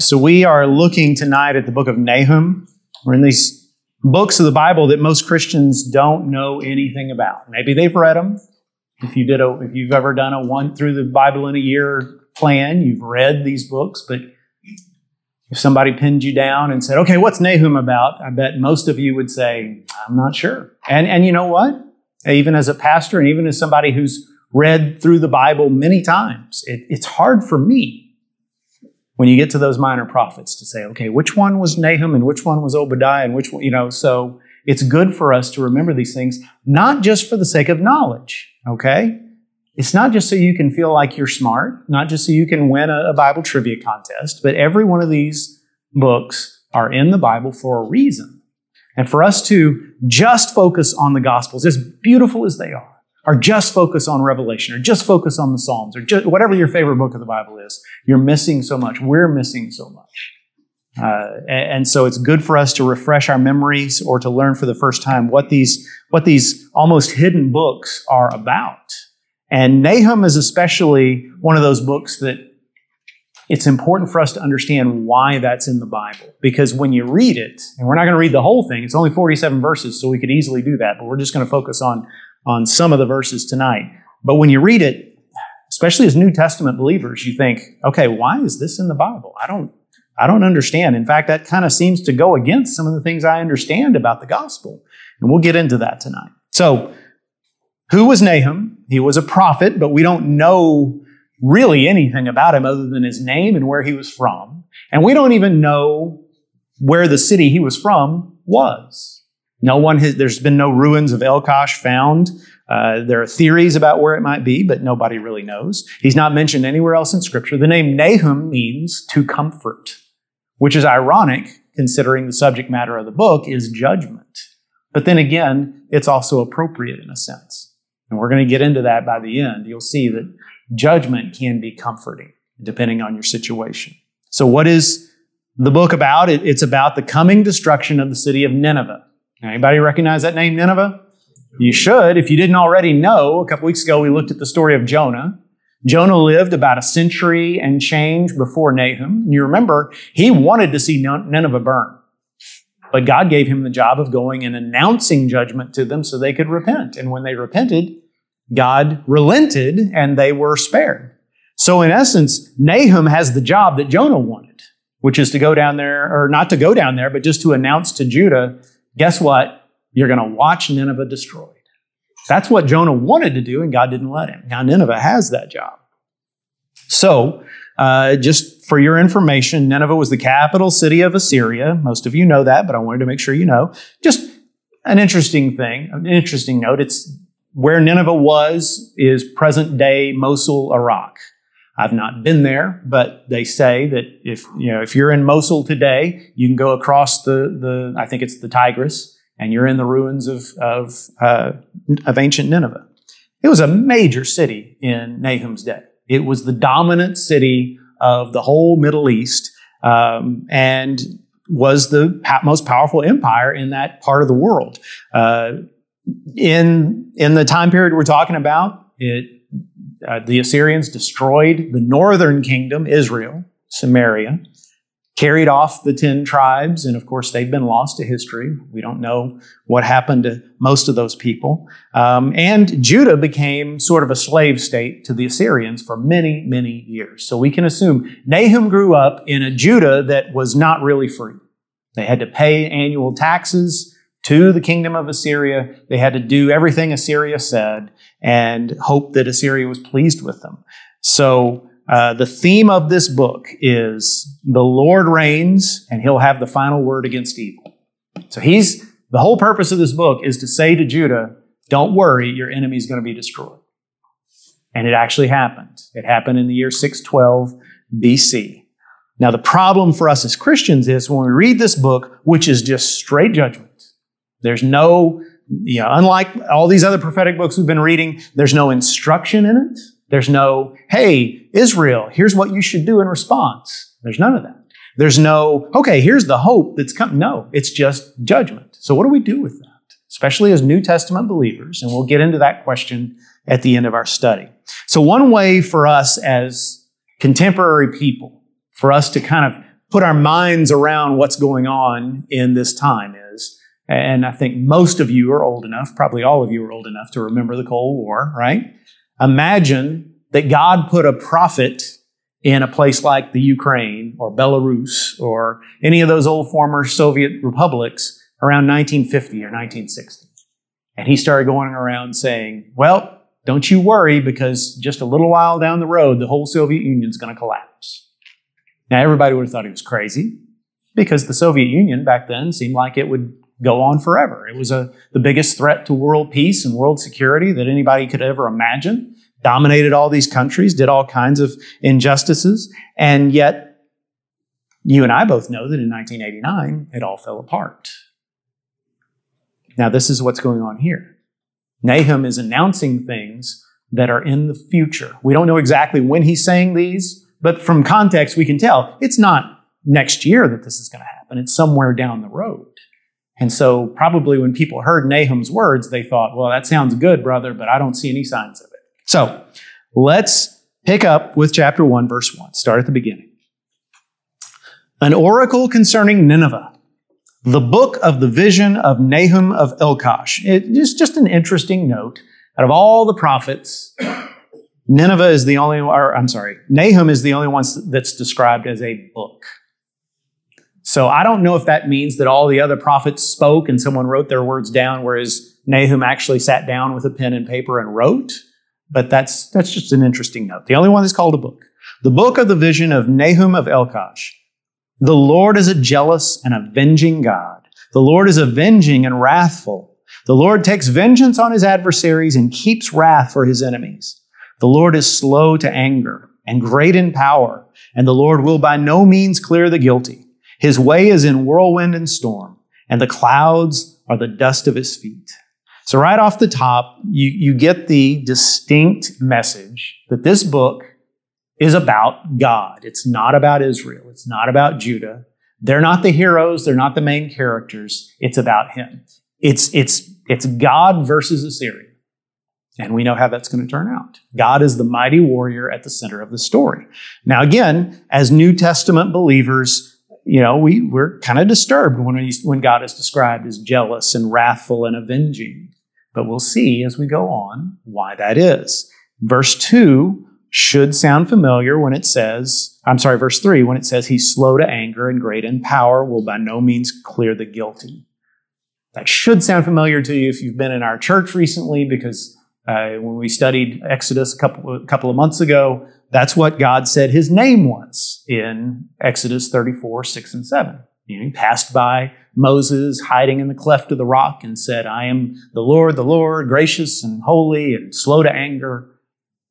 So we are looking tonight at the book of Nahum. We're in these books of the Bible that most Christians don't know anything about. Maybe they've read them. If you did a, if you've ever done a one through the Bible in a year plan, you've read these books. But if somebody pinned you down and said, "Okay, what's Nahum about?" I bet most of you would say, "I'm not sure." And and you know what? Even as a pastor, and even as somebody who's read through the Bible many times, it, it's hard for me when you get to those minor prophets to say, okay, which one was Nahum and which one was Obadiah and which one, you know, so it's good for us to remember these things, not just for the sake of knowledge, okay? It's not just so you can feel like you're smart, not just so you can win a, a Bible trivia contest, but every one of these books are in the Bible for a reason. And for us to just focus on the Gospels, as beautiful as they are, or just focus on Revelation, or just focus on the Psalms, or just, whatever your favorite book of the Bible is, you're missing so much. We're missing so much. Uh, and, and, so it's good for us to refresh our memories or to learn for the first time what these, what these almost hidden books are about. And Nahum is especially one of those books that it's important for us to understand why that's in the Bible. Because when you read it, and we're not going to read the whole thing, it's only 47 verses, so we could easily do that, but we're just going to focus on on some of the verses tonight. But when you read it, especially as New Testament believers, you think, okay, why is this in the Bible? I don't, I don't understand. In fact, that kind of seems to go against some of the things I understand about the gospel. And we'll get into that tonight. So, who was Nahum? He was a prophet, but we don't know really anything about him other than his name and where he was from. And we don't even know where the city he was from was. No one has, there's been no ruins of Elkosh found. Uh, there are theories about where it might be, but nobody really knows. He's not mentioned anywhere else in Scripture. The name Nahum means to comfort, which is ironic considering the subject matter of the book is judgment. But then again, it's also appropriate in a sense. And we're going to get into that by the end. You'll see that judgment can be comforting depending on your situation. So, what is the book about? it's about the coming destruction of the city of Nineveh. Anybody recognize that name, Nineveh? You should. If you didn't already know, a couple weeks ago we looked at the story of Jonah. Jonah lived about a century and change before Nahum. You remember, he wanted to see Nineveh burn. But God gave him the job of going and announcing judgment to them so they could repent. And when they repented, God relented and they were spared. So, in essence, Nahum has the job that Jonah wanted, which is to go down there, or not to go down there, but just to announce to Judah guess what? You're going to watch Nineveh destroyed. That's what Jonah wanted to do, and God didn't let him. Now, Nineveh has that job. So, uh, just for your information, Nineveh was the capital city of Assyria. Most of you know that, but I wanted to make sure you know. Just an interesting thing, an interesting note. It's where Nineveh was is present day Mosul, Iraq. I've not been there, but they say that if you know if you're in Mosul today, you can go across the the I think it's the Tigris, and you're in the ruins of of uh, of ancient Nineveh. It was a major city in Nahum's day. It was the dominant city of the whole Middle East, um, and was the most powerful empire in that part of the world. Uh, in in the time period we're talking about, it uh, the Assyrians destroyed the northern kingdom, Israel, Samaria, carried off the 10 tribes, and of course, they've been lost to history. We don't know what happened to most of those people. Um, and Judah became sort of a slave state to the Assyrians for many, many years. So we can assume Nahum grew up in a Judah that was not really free. They had to pay annual taxes to the kingdom of Assyria. They had to do everything Assyria said and hope that Assyria was pleased with them. So, uh, the theme of this book is the Lord reigns and he'll have the final word against evil. So, he's the whole purpose of this book is to say to Judah, don't worry, your enemy is going to be destroyed. And it actually happened. It happened in the year 612 BC. Now, the problem for us as Christians is when we read this book, which is just straight judgment, there's no, you know, unlike all these other prophetic books we've been reading, there's no instruction in it. There's no, hey, Israel, here's what you should do in response. There's none of that. There's no, okay, here's the hope that's coming. No, it's just judgment. So what do we do with that? Especially as New Testament believers, and we'll get into that question at the end of our study. So one way for us as contemporary people, for us to kind of put our minds around what's going on in this time is, and I think most of you are old enough, probably all of you are old enough to remember the Cold War, right? Imagine that God put a prophet in a place like the Ukraine or Belarus or any of those old former Soviet republics around 1950 or 1960. And he started going around saying, well, don't you worry because just a little while down the road, the whole Soviet Union is going to collapse. Now, everybody would have thought he was crazy because the Soviet Union back then seemed like it would go on forever. It was a, the biggest threat to world peace and world security that anybody could ever imagine. Dominated all these countries, did all kinds of injustices, and yet you and I both know that in 1989 it all fell apart. Now, this is what's going on here. Nahum is announcing things that are in the future. We don't know exactly when he's saying these, but from context, we can tell it's not next year that this is going to happen. It's somewhere down the road. And so, probably when people heard Nahum's words, they thought, well, that sounds good, brother, but I don't see any signs of it. So, let's pick up with chapter 1, verse 1. Start at the beginning. An oracle concerning Nineveh the book of the vision of Nahum of Elkosh. It is just an interesting note. Out of all the prophets, Nineveh is the only, or I'm sorry, Nahum is the only one that's described as a book. So I don't know if that means that all the other prophets spoke and someone wrote their words down, whereas Nahum actually sat down with a pen and paper and wrote. But that's, that's just an interesting note. The only one that's called a book. The book of the vision of Nahum of Elkosh. The Lord is a jealous and avenging God. The Lord is avenging and wrathful. The Lord takes vengeance on his adversaries and keeps wrath for his enemies. The Lord is slow to anger and great in power, and the Lord will by no means clear the guilty. His way is in whirlwind and storm, and the clouds are the dust of his feet. So right off the top, you, you get the distinct message that this book is about God. It's not about Israel. It's not about Judah. They're not the heroes. They're not the main characters. It's about Him. It's, it's, it's God versus Assyria. And we know how that's going to turn out. God is the mighty warrior at the center of the story. Now, again, as New Testament believers, you know, we, we're kind of disturbed when, we, when God is described as jealous and wrathful and avenging. But we'll see as we go on why that is. Verse 2 should sound familiar when it says, I'm sorry, verse 3, when it says, He's slow to anger and great in power, will by no means clear the guilty. That should sound familiar to you if you've been in our church recently, because uh, when we studied Exodus a couple, a couple of months ago, that's what God said His name was in Exodus 34, 6 and 7. You know, he passed by Moses hiding in the cleft of the rock and said, I am the Lord, the Lord, gracious and holy and slow to anger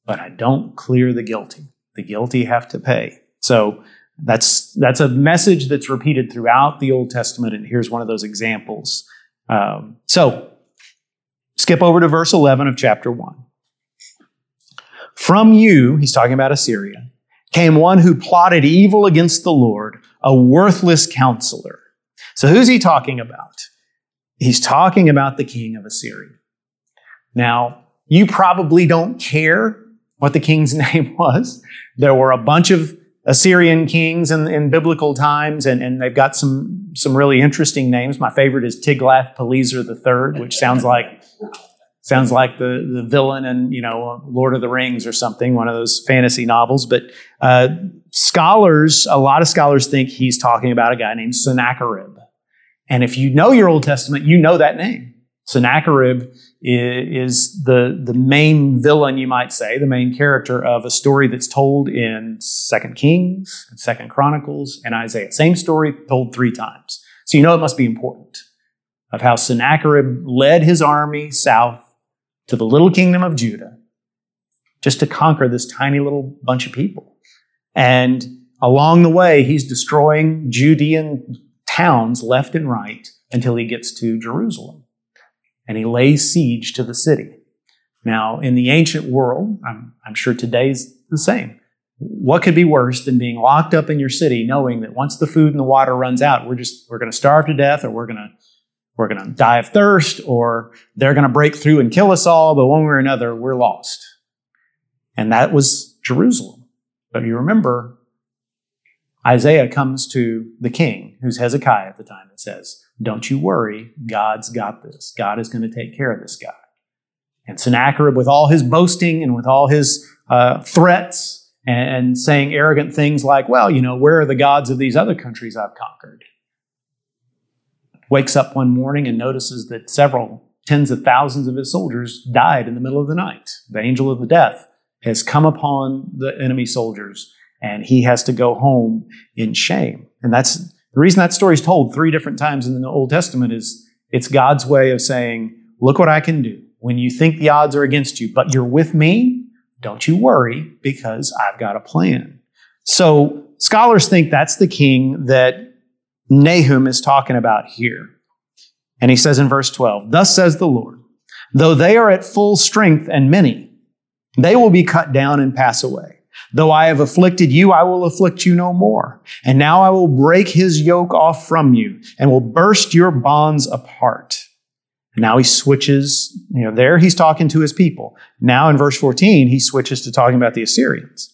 but I don't clear the guilty. The guilty have to pay. So that's that's a message that's repeated throughout the Old Testament, and here's one of those examples. Um, so skip over to verse 11 of chapter 1. From you, he's talking about Assyria, came one who plotted evil against the Lord, a worthless counselor. So who's he talking about? He's talking about the king of Assyria. Now, you probably don't care what the king's name was. There were a bunch of Assyrian kings in, in biblical times, and, and they've got some, some really interesting names. My favorite is Tiglath-Pileser III, which sounds like sounds like the, the villain in you know Lord of the Rings or something, one of those fantasy novels. But uh, scholars, a lot of scholars think he's talking about a guy named Sennacherib. And if you know your Old Testament, you know that name. Sennacherib is the, the main villain, you might say, the main character of a story that's told in Second Kings, Second Chronicles, and Isaiah. Same story told three times. So you know it must be important of how Sennacherib led his army south to the little kingdom of Judah just to conquer this tiny little bunch of people. And along the way, he's destroying Judean towns left and right until he gets to Jerusalem and he lays siege to the city. Now, in the ancient world, I'm, I'm sure today's the same. What could be worse than being locked up in your city, knowing that once the food and the water runs out, we're just we're going to starve to death, or we're going to we're going to die of thirst, or they're going to break through and kill us all. But one way or another, we're lost. And that was Jerusalem. But you remember, Isaiah comes to the king, who's Hezekiah at the time, and says, Don't you worry, God's got this. God is going to take care of this guy. And Sennacherib, with all his boasting and with all his uh, threats and, and saying arrogant things like, Well, you know, where are the gods of these other countries I've conquered? Wakes up one morning and notices that several tens of thousands of his soldiers died in the middle of the night. The angel of the death has come upon the enemy soldiers and he has to go home in shame. And that's the reason that story is told three different times in the Old Testament is it's God's way of saying, look what I can do. When you think the odds are against you, but you're with me, don't you worry because I've got a plan. So scholars think that's the king that Nahum is talking about here. And he says in verse 12, Thus says the Lord, though they are at full strength and many, they will be cut down and pass away. Though I have afflicted you, I will afflict you no more. And now I will break his yoke off from you and will burst your bonds apart. Now he switches, you know, there he's talking to his people. Now in verse 14, he switches to talking about the Assyrians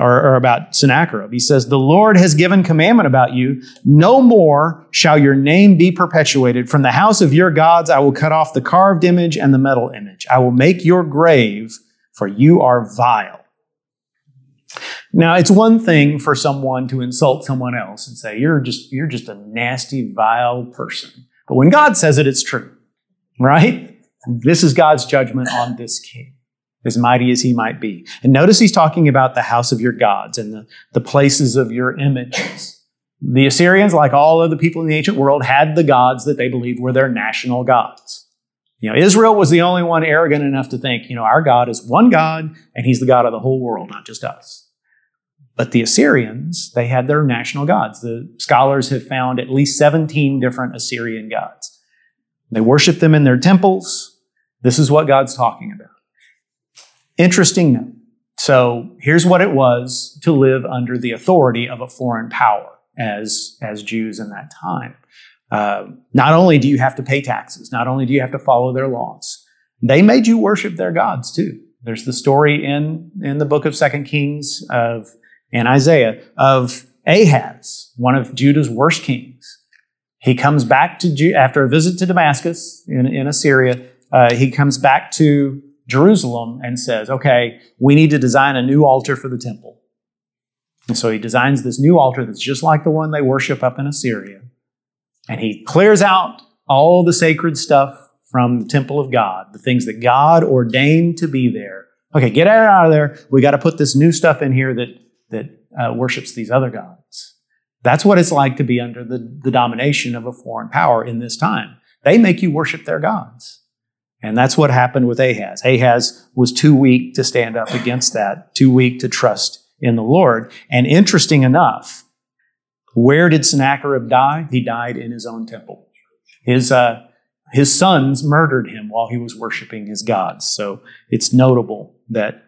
or, or about Sennacherib. He says, The Lord has given commandment about you. No more shall your name be perpetuated. From the house of your gods, I will cut off the carved image and the metal image. I will make your grave, for you are vile. Now, it's one thing for someone to insult someone else and say, you're just, you're just a nasty, vile person. But when God says it, it's true, right? This is God's judgment on this king, as mighty as he might be. And notice he's talking about the house of your gods and the, the places of your images. The Assyrians, like all of the people in the ancient world, had the gods that they believed were their national gods. You know, Israel was the only one arrogant enough to think, you know, our God is one God and he's the God of the whole world, not just us. But the Assyrians, they had their national gods. The scholars have found at least 17 different Assyrian gods. They worshiped them in their temples. This is what God's talking about. Interesting note. So here's what it was to live under the authority of a foreign power as, as Jews in that time. Uh, not only do you have to pay taxes, not only do you have to follow their laws, they made you worship their gods too. There's the story in, in the book of Second Kings of and Isaiah of Ahaz, one of Judah's worst kings. He comes back to after a visit to Damascus in, in Assyria. Uh, he comes back to Jerusalem and says, "Okay, we need to design a new altar for the temple." And so he designs this new altar that's just like the one they worship up in Assyria, and he clears out all the sacred stuff from the temple of God, the things that God ordained to be there. Okay, get out of there. We got to put this new stuff in here that that uh, worships these other gods. That's what it's like to be under the, the domination of a foreign power in this time. They make you worship their gods. And that's what happened with Ahaz. Ahaz was too weak to stand up against that, too weak to trust in the Lord. And interesting enough, where did Sennacherib die? He died in his own temple. His, uh, his sons murdered him while he was worshiping his gods. So it's notable that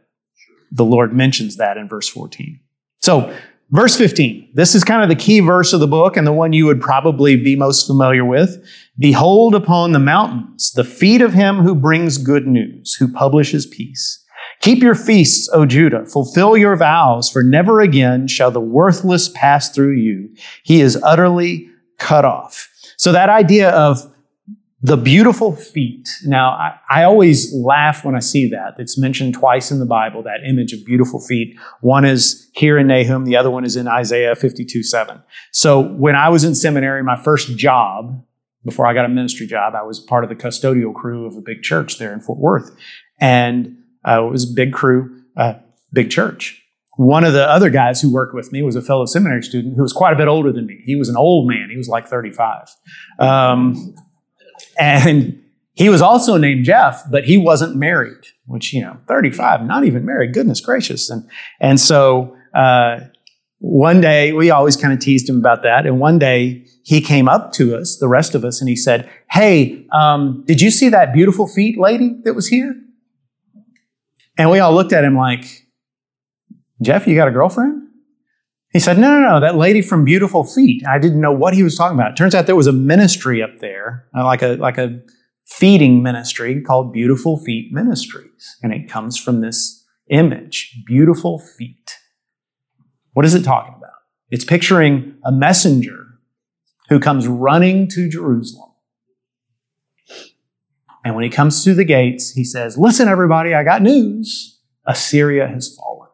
the Lord mentions that in verse 14. So, verse 15. This is kind of the key verse of the book and the one you would probably be most familiar with. Behold upon the mountains the feet of him who brings good news, who publishes peace. Keep your feasts, O Judah. Fulfill your vows, for never again shall the worthless pass through you. He is utterly cut off. So that idea of the beautiful feet. Now, I, I, always laugh when I see that. It's mentioned twice in the Bible, that image of beautiful feet. One is here in Nahum, the other one is in Isaiah 52 7. So when I was in seminary, my first job, before I got a ministry job, I was part of the custodial crew of a big church there in Fort Worth. And uh, it was a big crew, uh, big church. One of the other guys who worked with me was a fellow seminary student who was quite a bit older than me. He was an old man. He was like 35. Um, and he was also named Jeff, but he wasn't married, which, you know, 35, not even married. Goodness gracious. And, and so, uh, one day we always kind of teased him about that. And one day he came up to us, the rest of us, and he said, Hey, um, did you see that beautiful feet lady that was here? And we all looked at him like, Jeff, you got a girlfriend? He said, No, no, no, that lady from Beautiful Feet. I didn't know what he was talking about. It turns out there was a ministry up there, uh, like a, like a feeding ministry called Beautiful Feet Ministries. And it comes from this image, beautiful feet. What is it talking about? It's picturing a messenger who comes running to Jerusalem. And when he comes through the gates, he says, Listen, everybody, I got news. Assyria has fallen.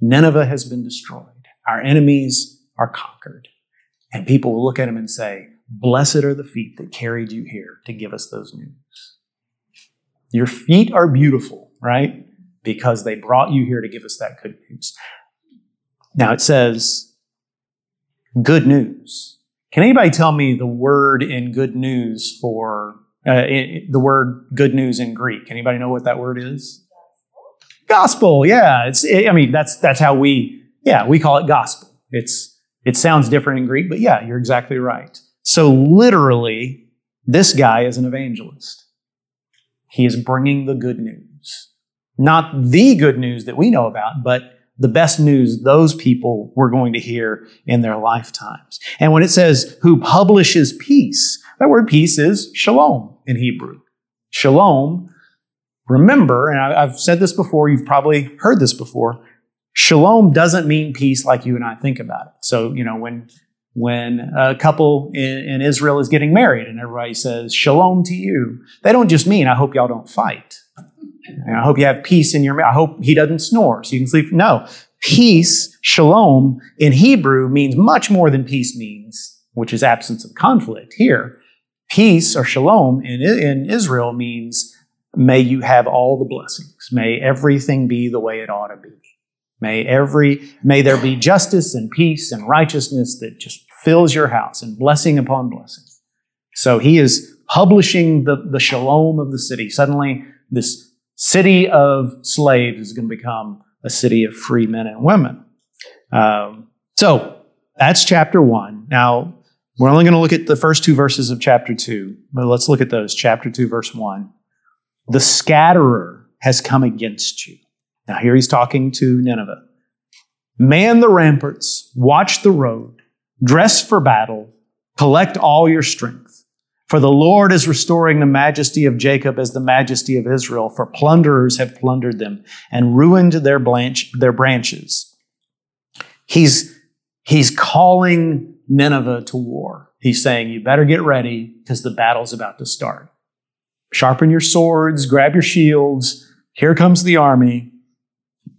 Nineveh has been destroyed. Our enemies are conquered. And people will look at him and say, Blessed are the feet that carried you here to give us those news. Your feet are beautiful, right? Because they brought you here to give us that good news. Now it says, good news. Can anybody tell me the word in good news for uh, the word good news in Greek? Anybody know what that word is? Gospel. Yeah, it's. It, I mean, that's that's how we. Yeah, we call it gospel. It's. It sounds different in Greek, but yeah, you're exactly right. So literally, this guy is an evangelist. He is bringing the good news, not the good news that we know about, but the best news those people were going to hear in their lifetimes. And when it says who publishes peace, that word peace is shalom in Hebrew. Shalom, remember, and I've said this before, you've probably heard this before. Shalom doesn't mean peace like you and I think about it. So, you know, when when a couple in, in Israel is getting married and everybody says shalom to you, they don't just mean I hope y'all don't fight. And I hope you have peace in your I hope he doesn't snore so you can sleep. No. Peace, shalom, in Hebrew means much more than peace means, which is absence of conflict. Here, peace or shalom in, in Israel means may you have all the blessings. May everything be the way it ought to be. May every, may there be justice and peace and righteousness that just fills your house and blessing upon blessing. So he is publishing the, the shalom of the city. Suddenly, this city of slaves is going to become a city of free men and women. Um, so that's chapter one. Now, we're only going to look at the first two verses of chapter two, but let's look at those. Chapter two, verse one. The scatterer has come against you. Now, here he's talking to Nineveh. Man the ramparts, watch the road, dress for battle, collect all your strength. For the Lord is restoring the majesty of Jacob as the majesty of Israel, for plunderers have plundered them and ruined their, branch, their branches. He's, he's calling Nineveh to war. He's saying, You better get ready because the battle's about to start. Sharpen your swords, grab your shields. Here comes the army.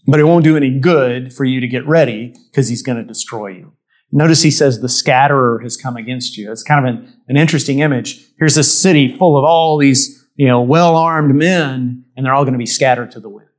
But it won't do any good for you to get ready because he's going to destroy you. Notice he says the scatterer has come against you. It's kind of an, an interesting image. Here's a city full of all these, you know, well-armed men, and they're all going to be scattered to the wind.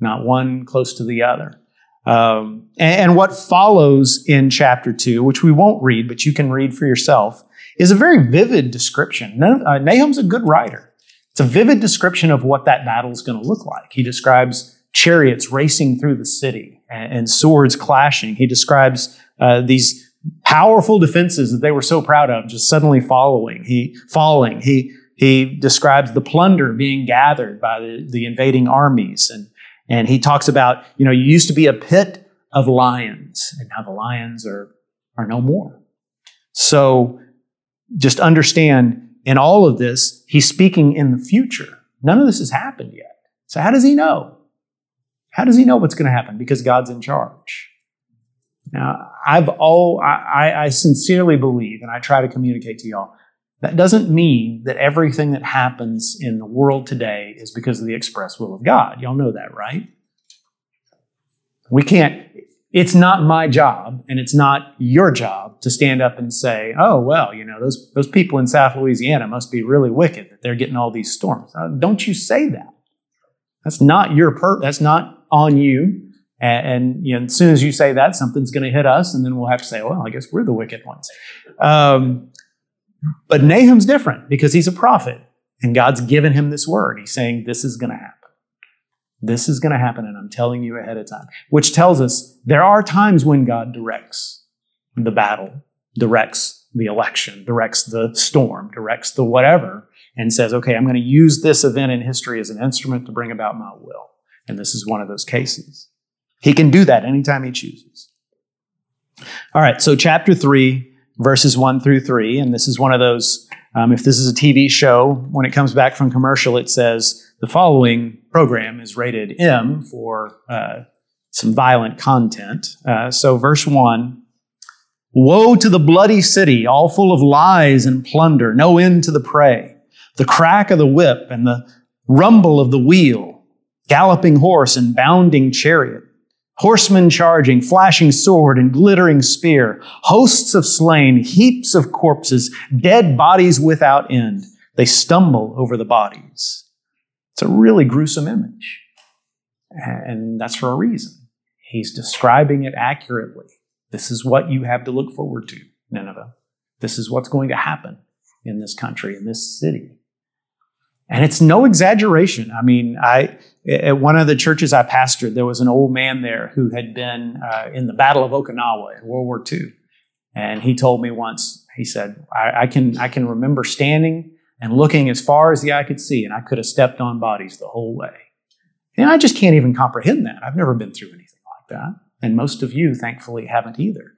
Not one close to the other. Um, and, and what follows in chapter two, which we won't read, but you can read for yourself, is a very vivid description. Uh, Nahum's a good writer. It's a vivid description of what that battle is going to look like. He describes chariots racing through the city and, and swords clashing. He describes uh, these powerful defenses that they were so proud of just suddenly following. He falling. He he describes the plunder being gathered by the, the invading armies, and and he talks about you know you used to be a pit of lions, and now the lions are are no more. So just understand in all of this, he's speaking in the future. None of this has happened yet. So how does he know? How does he know what's going to happen? Because God's in charge. Now, I've all, I, I sincerely believe, and I try to communicate to y'all, that doesn't mean that everything that happens in the world today is because of the express will of God. Y'all know that, right? We can't, it's not my job and it's not your job to stand up and say, oh, well, you know, those, those people in South Louisiana must be really wicked that they're getting all these storms. Uh, don't you say that. That's not your per, that's not on you. And, and, you know, as soon as you say that, something's going to hit us, and then we'll have to say, well, I guess we're the wicked ones. Um, but Nahum's different because he's a prophet, and God's given him this word. He's saying, this is going to happen. This is going to happen, and I'm telling you ahead of time. Which tells us there are times when God directs the battle, directs the election, directs the storm, directs the whatever, and says, okay, I'm going to use this event in history as an instrument to bring about my will. And this is one of those cases. He can do that anytime he chooses. All right, so chapter 3, verses 1 through 3, and this is one of those, um, if this is a TV show, when it comes back from commercial, it says the following program is rated M for uh, some violent content. Uh, so, verse 1 Woe to the bloody city, all full of lies and plunder, no end to the prey. The crack of the whip and the rumble of the wheel, galloping horse and bounding chariot, horsemen charging, flashing sword and glittering spear, hosts of slain, heaps of corpses, dead bodies without end. They stumble over the bodies. It's a really gruesome image. And that's for a reason. He's describing it accurately. This is what you have to look forward to, Nineveh. This is what's going to happen in this country, in this city. And it's no exaggeration. I mean, I at one of the churches I pastored, there was an old man there who had been uh, in the Battle of Okinawa in World War II, and he told me once. He said, I, I, can I can remember standing and looking as far as the eye could see, and I could have stepped on bodies the whole way." And I just can't even comprehend that. I've never been through anything like that. And most of you, thankfully, haven't either.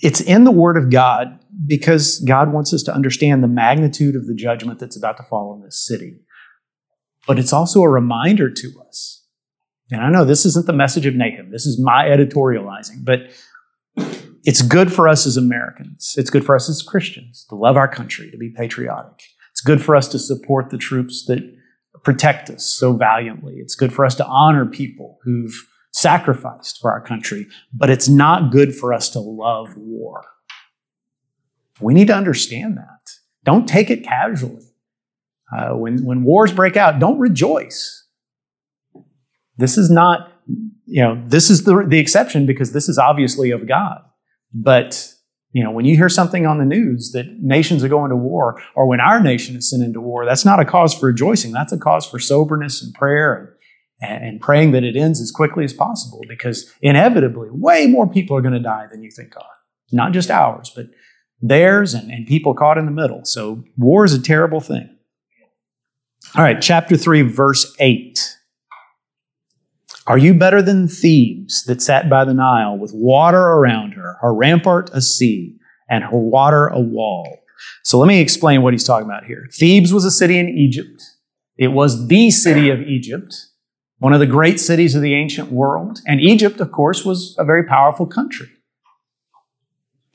It's in the Word of God because God wants us to understand the magnitude of the judgment that's about to fall on this city. But it's also a reminder to us. And I know this isn't the message of Nahum, this is my editorializing, but it's good for us as Americans. It's good for us as Christians to love our country, to be patriotic. It's good for us to support the troops that protect us so valiantly. It's good for us to honor people who've sacrificed for our country, but it's not good for us to love war. We need to understand that. Don't take it casually. Uh, when, when wars break out, don't rejoice. This is not, you know, this is the, the exception because this is obviously of God. But, you know, when you hear something on the news that nations are going to war, or when our nation is sent into war, that's not a cause for rejoicing. That's a cause for soberness and prayer and, and praying that it ends as quickly as possible because inevitably, way more people are going to die than you think are. Not just ours, but theirs and, and people caught in the middle. So war is a terrible thing. All right, chapter 3, verse 8. Are you better than Thebes that sat by the Nile with water around her, her rampart a sea, and her water a wall? So let me explain what he's talking about here. Thebes was a city in Egypt. It was the city of Egypt, one of the great cities of the ancient world. And Egypt, of course, was a very powerful country.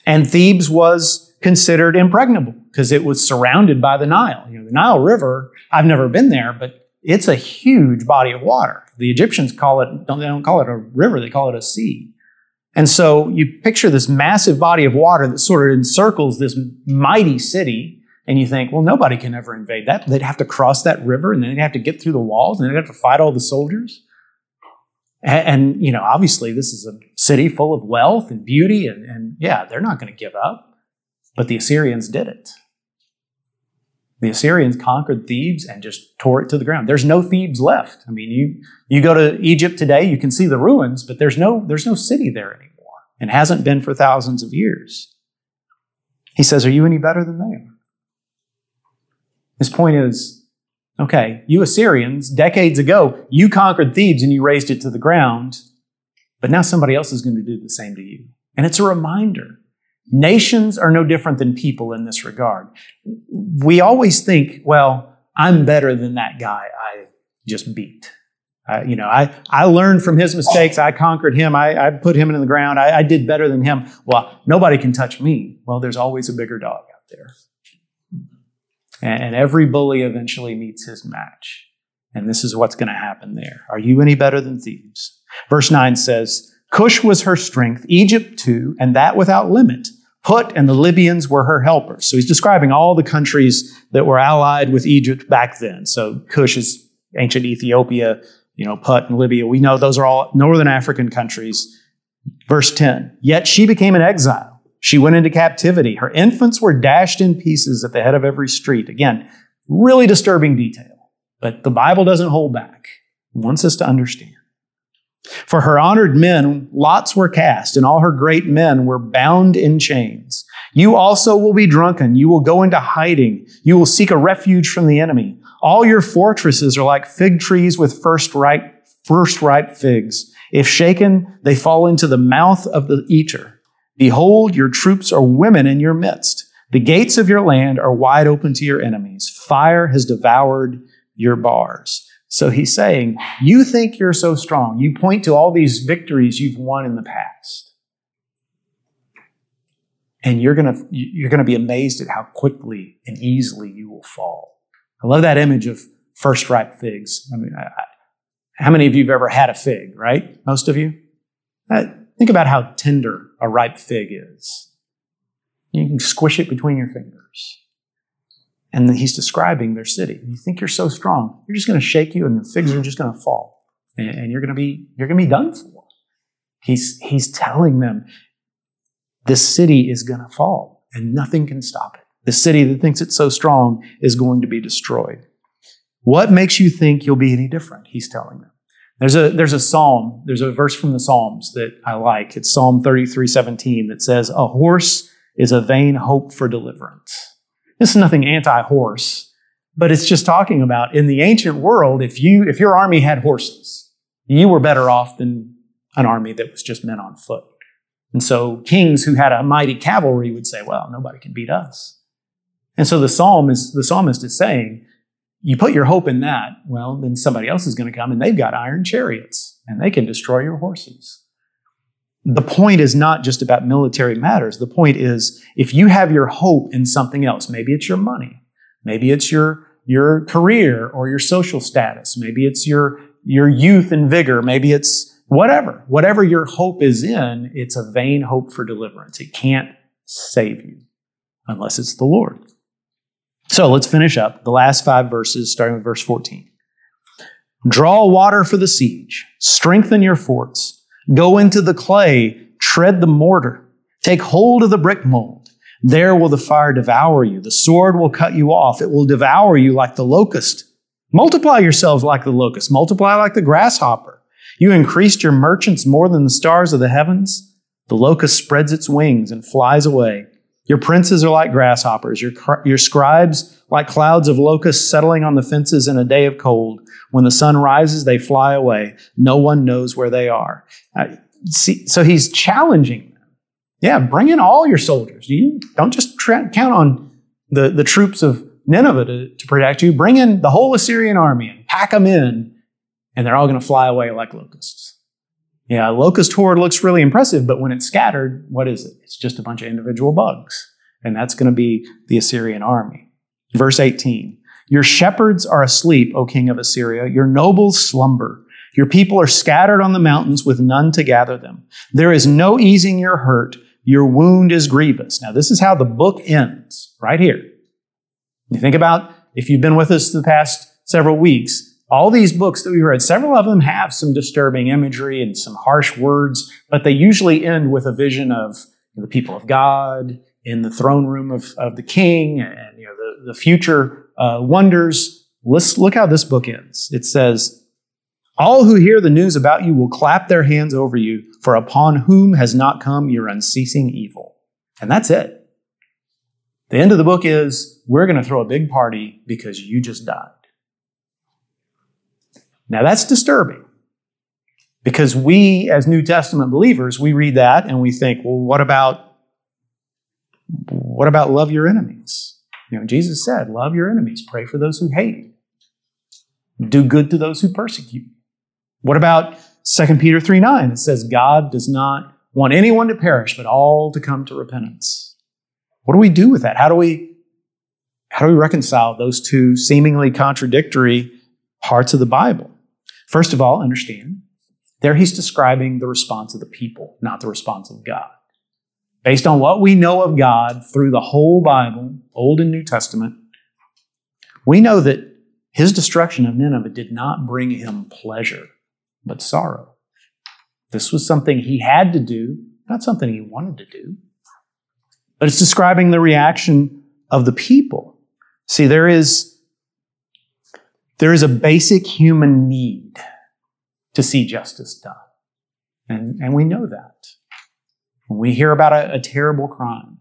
And Thebes was considered impregnable because it was surrounded by the Nile. You know, the Nile River, I've never been there, but it's a huge body of water. The Egyptians call it, don't, they don't call it a river, they call it a sea. And so you picture this massive body of water that sort of encircles this mighty city, and you think, well, nobody can ever invade that. They'd have to cross that river, and then they'd have to get through the walls, and they'd have to fight all the soldiers. And, and, you know, obviously, this is a city full of wealth and beauty, and, and yeah, they're not going to give up. But the Assyrians did it. The Assyrians conquered Thebes and just tore it to the ground. There's no Thebes left. I mean, you, you go to Egypt today, you can see the ruins, but there's no, there's no city there anymore and hasn't been for thousands of years. He says, Are you any better than they are? His point is Okay, you Assyrians, decades ago, you conquered Thebes and you razed it to the ground, but now somebody else is going to do the same to you. And it's a reminder. Nations are no different than people in this regard. We always think, well, I'm better than that guy I just beat. Uh, you know, I, I learned from his mistakes. I conquered him. I, I put him in the ground. I, I did better than him. Well, nobody can touch me. Well, there's always a bigger dog out there. And every bully eventually meets his match. And this is what's going to happen there. Are you any better than Thebes? Verse 9 says, Cush was her strength, Egypt too, and that without limit. Put and the Libyans were her helpers. So he's describing all the countries that were allied with Egypt back then. So Cush is ancient Ethiopia, you know, Put and Libya. We know those are all northern African countries. Verse 10, yet she became an exile she went into captivity. Her infants were dashed in pieces at the head of every street. Again, really disturbing detail, but the Bible doesn't hold back. It wants us to understand. For her honored men, lots were cast, and all her great men were bound in chains. You also will be drunken. You will go into hiding. You will seek a refuge from the enemy. All your fortresses are like fig trees with first ripe, first ripe figs. If shaken, they fall into the mouth of the eater. Behold, your troops are women in your midst. The gates of your land are wide open to your enemies. Fire has devoured your bars. So he's saying, You think you're so strong. You point to all these victories you've won in the past. and you're gonna you're gonna be amazed at how quickly and easily you will fall. I love that image of first ripe figs. I mean, I, I, how many of you have ever had a fig? Right, most of you. Uh, think about how tender a ripe fig is. You can squish it between your fingers. And he's describing their city. You think you're so strong, you're just going to shake you, and the figs are just going to fall, and, and you're going to be you're going to be done for. He's he's telling them this city is going to fall, and nothing can stop it. The city that thinks it's so strong is going to be destroyed. What makes you think you'll be any different? He's telling them. There's a, there's a psalm, there's a verse from the Psalms that I like. It's Psalm 33 17 that says, A horse is a vain hope for deliverance. This is nothing anti-horse, but it's just talking about in the ancient world, if you if your army had horses, you were better off than an army that was just men on foot. And so kings who had a mighty cavalry would say, well, nobody can beat us. And so the psalm is the psalmist is saying, you put your hope in that, well, then somebody else is going to come and they've got iron chariots and they can destroy your horses the point is not just about military matters. The point is if you have your hope in something else, maybe it's your money, maybe it's your, your career or your social status, maybe it's your, your youth and vigor, maybe it's whatever, whatever your hope is in, it's a vain hope for deliverance. It can't save you unless it's the Lord. So let's finish up the last five verses, starting with verse 14. Draw water for the siege, strengthen your forts. Go into the clay, tread the mortar, take hold of the brick mold. There will the fire devour you. The sword will cut you off. It will devour you like the locust. Multiply yourselves like the locust. Multiply like the grasshopper. You increased your merchants more than the stars of the heavens. The locust spreads its wings and flies away. Your princes are like grasshoppers, your, your scribes like clouds of locusts settling on the fences in a day of cold. When the sun rises, they fly away. No one knows where they are. Uh, see, so he's challenging them. Yeah, bring in all your soldiers. You don't just tra- count on the, the troops of Nineveh to, to protect you. Bring in the whole Assyrian army and pack them in, and they're all going to fly away like locusts. Yeah, locust horde looks really impressive, but when it's scattered, what is it? It's just a bunch of individual bugs. And that's going to be the Assyrian army. Verse 18 Your shepherds are asleep, O king of Assyria. Your nobles slumber. Your people are scattered on the mountains with none to gather them. There is no easing your hurt. Your wound is grievous. Now, this is how the book ends, right here. You think about if you've been with us the past several weeks, all these books that we read, several of them have some disturbing imagery and some harsh words, but they usually end with a vision of the people of God in the throne room of, of the king and you know, the, the future uh, wonders. Let's look how this book ends. It says, All who hear the news about you will clap their hands over you, for upon whom has not come your unceasing evil. And that's it. The end of the book is, We're going to throw a big party because you just died. Now that's disturbing because we, as New Testament believers, we read that and we think, well, what about, what about love your enemies? You know, Jesus said, love your enemies, pray for those who hate do good to those who persecute. What about 2 Peter 3 9? It says, God does not want anyone to perish, but all to come to repentance. What do we do with that? How do we, how do we reconcile those two seemingly contradictory parts of the Bible? First of all, understand, there he's describing the response of the people, not the response of God. Based on what we know of God through the whole Bible, Old and New Testament, we know that his destruction of Nineveh did not bring him pleasure, but sorrow. This was something he had to do, not something he wanted to do. But it's describing the reaction of the people. See, there is there is a basic human need to see justice done. And, and we know that. When we hear about a, a terrible crime,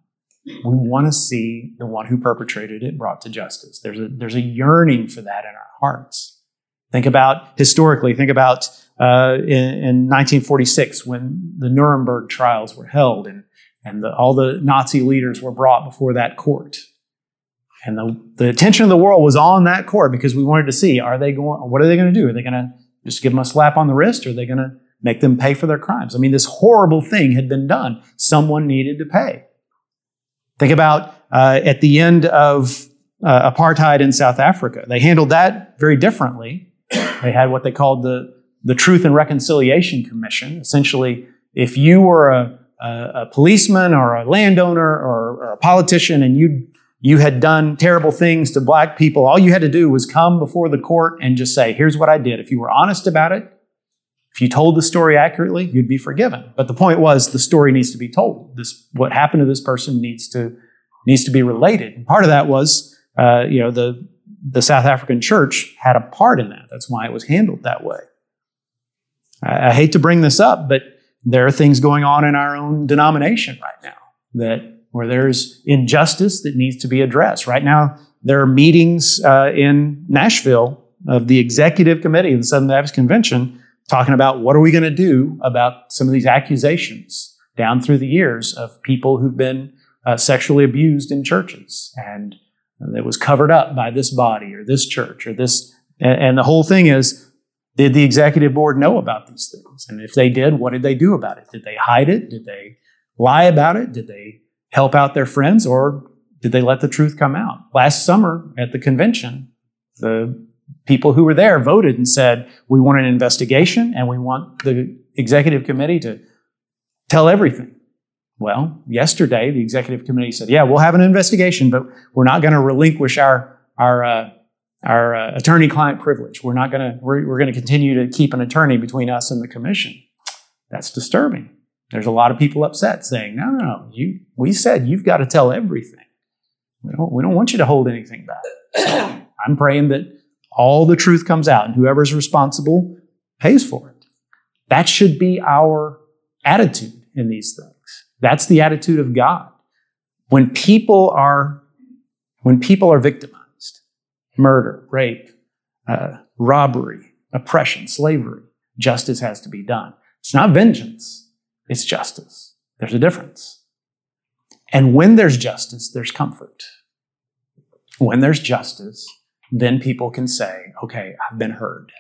we want to see the one who perpetrated it brought to justice. There's a, there's a yearning for that in our hearts. Think about historically, think about uh, in, in, 1946 when the Nuremberg trials were held and, and the, all the Nazi leaders were brought before that court. And the, the attention of the world was on that court because we wanted to see are they going, what are they going to do? Are they going to just give them a slap on the wrist or are they going to make them pay for their crimes? I mean, this horrible thing had been done. Someone needed to pay. Think about uh, at the end of uh, apartheid in South Africa. They handled that very differently. They had what they called the, the Truth and Reconciliation Commission. Essentially, if you were a, a, a policeman or a landowner or, or a politician and you you had done terrible things to black people, all you had to do was come before the court and just say, here's what I did. If you were honest about it, if you told the story accurately, you'd be forgiven. But the point was the story needs to be told. This what happened to this person needs to needs to be related. And part of that was uh, you know the the South African church had a part in that. That's why it was handled that way. I, I hate to bring this up, but there are things going on in our own denomination right now that where there's injustice that needs to be addressed. Right now, there are meetings uh, in Nashville of the executive committee of the Southern Baptist Convention talking about what are we going to do about some of these accusations down through the years of people who've been uh, sexually abused in churches and it was covered up by this body or this church or this and, and the whole thing is did the executive board know about these things? And if they did what did they do about it? Did they hide it? Did they lie about it? Did they help out their friends or did they let the truth come out? Last summer at the convention, the people who were there voted and said, we want an investigation and we want the executive committee to tell everything. Well, yesterday the executive committee said, yeah, we'll have an investigation, but we're not going to relinquish our, our, uh, our uh, attorney-client privilege. We're not going to, we're, we're going to continue to keep an attorney between us and the commission. That's disturbing. There's a lot of people upset saying, no, no, no, you, we said you've got to tell everything. We don't, we don't want you to hold anything back. So I'm praying that all the truth comes out and whoever's responsible pays for it. That should be our attitude in these things. That's the attitude of God. When people are, when people are victimized, murder, rape, uh, robbery, oppression, slavery, justice has to be done. It's not vengeance. It's justice. There's a difference. And when there's justice, there's comfort. When there's justice, then people can say, okay, I've been heard.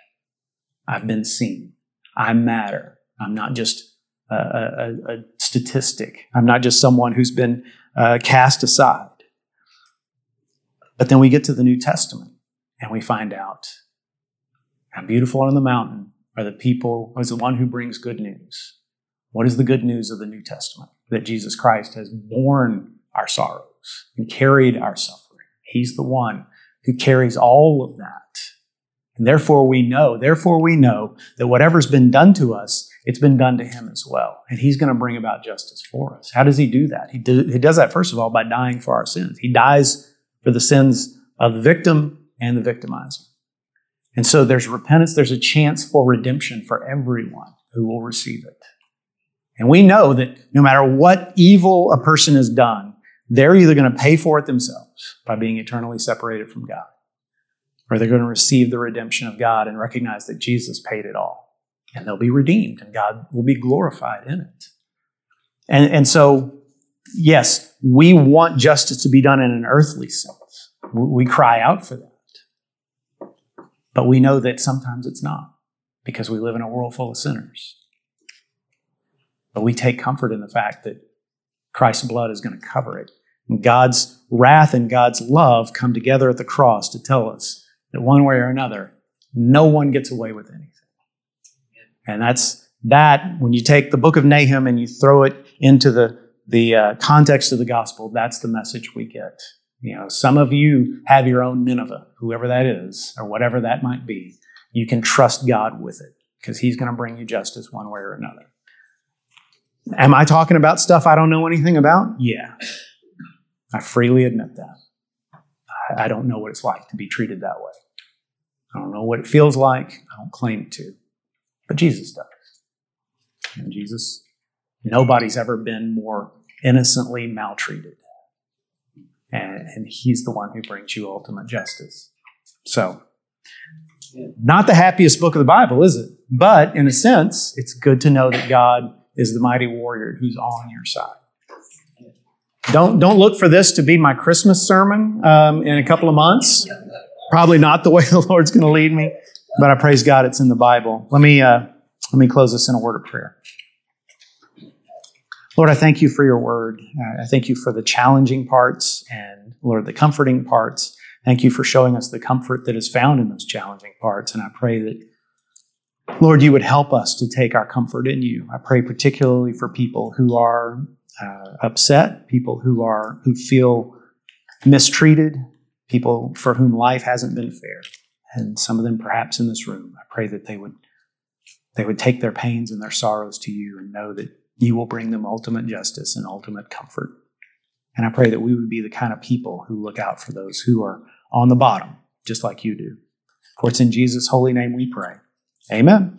I've been seen. I matter. I'm not just a, a, a statistic. I'm not just someone who's been uh, cast aside. But then we get to the New Testament and we find out how beautiful on the mountain are the people, is the one who brings good news. What is the good news of the New Testament? That Jesus Christ has borne our sorrows and carried our suffering. He's the one who carries all of that. And therefore we know, therefore we know that whatever's been done to us, it's been done to him as well. And he's going to bring about justice for us. How does he do that? He, do, he does that, first of all, by dying for our sins. He dies for the sins of the victim and the victimizer. And so there's repentance, there's a chance for redemption for everyone who will receive it. And we know that no matter what evil a person has done, they're either going to pay for it themselves by being eternally separated from God, or they're going to receive the redemption of God and recognize that Jesus paid it all. And they'll be redeemed, and God will be glorified in it. And, and so, yes, we want justice to be done in an earthly sense. We cry out for that. But we know that sometimes it's not because we live in a world full of sinners. But we take comfort in the fact that Christ's blood is going to cover it. And God's wrath and God's love come together at the cross to tell us that one way or another, no one gets away with anything. And that's that, when you take the book of Nahum and you throw it into the, the uh, context of the gospel, that's the message we get. You know, some of you have your own Nineveh, whoever that is, or whatever that might be. You can trust God with it because He's going to bring you justice one way or another. Am I talking about stuff I don't know anything about? Yeah. I freely admit that. I don't know what it's like to be treated that way. I don't know what it feels like. I don't claim to. But Jesus does. And Jesus, nobody's ever been more innocently maltreated. And, and he's the one who brings you ultimate justice. So, not the happiest book of the Bible, is it? But in a sense, it's good to know that God is the mighty warrior who's on your side. Don't, don't look for this to be my Christmas sermon um, in a couple of months. Probably not the way the Lord's going to lead me, but I praise God it's in the Bible. Let me, uh, let me close this in a word of prayer. Lord, I thank you for your word. I thank you for the challenging parts and, Lord, the comforting parts. Thank you for showing us the comfort that is found in those challenging parts. And I pray that, Lord, you would help us to take our comfort in you. I pray particularly for people who are uh, upset, people who are who feel mistreated, people for whom life hasn't been fair, and some of them perhaps in this room. I pray that they would they would take their pains and their sorrows to you and know that you will bring them ultimate justice and ultimate comfort. And I pray that we would be the kind of people who look out for those who are on the bottom, just like you do. For it's in Jesus' holy name we pray. Amen.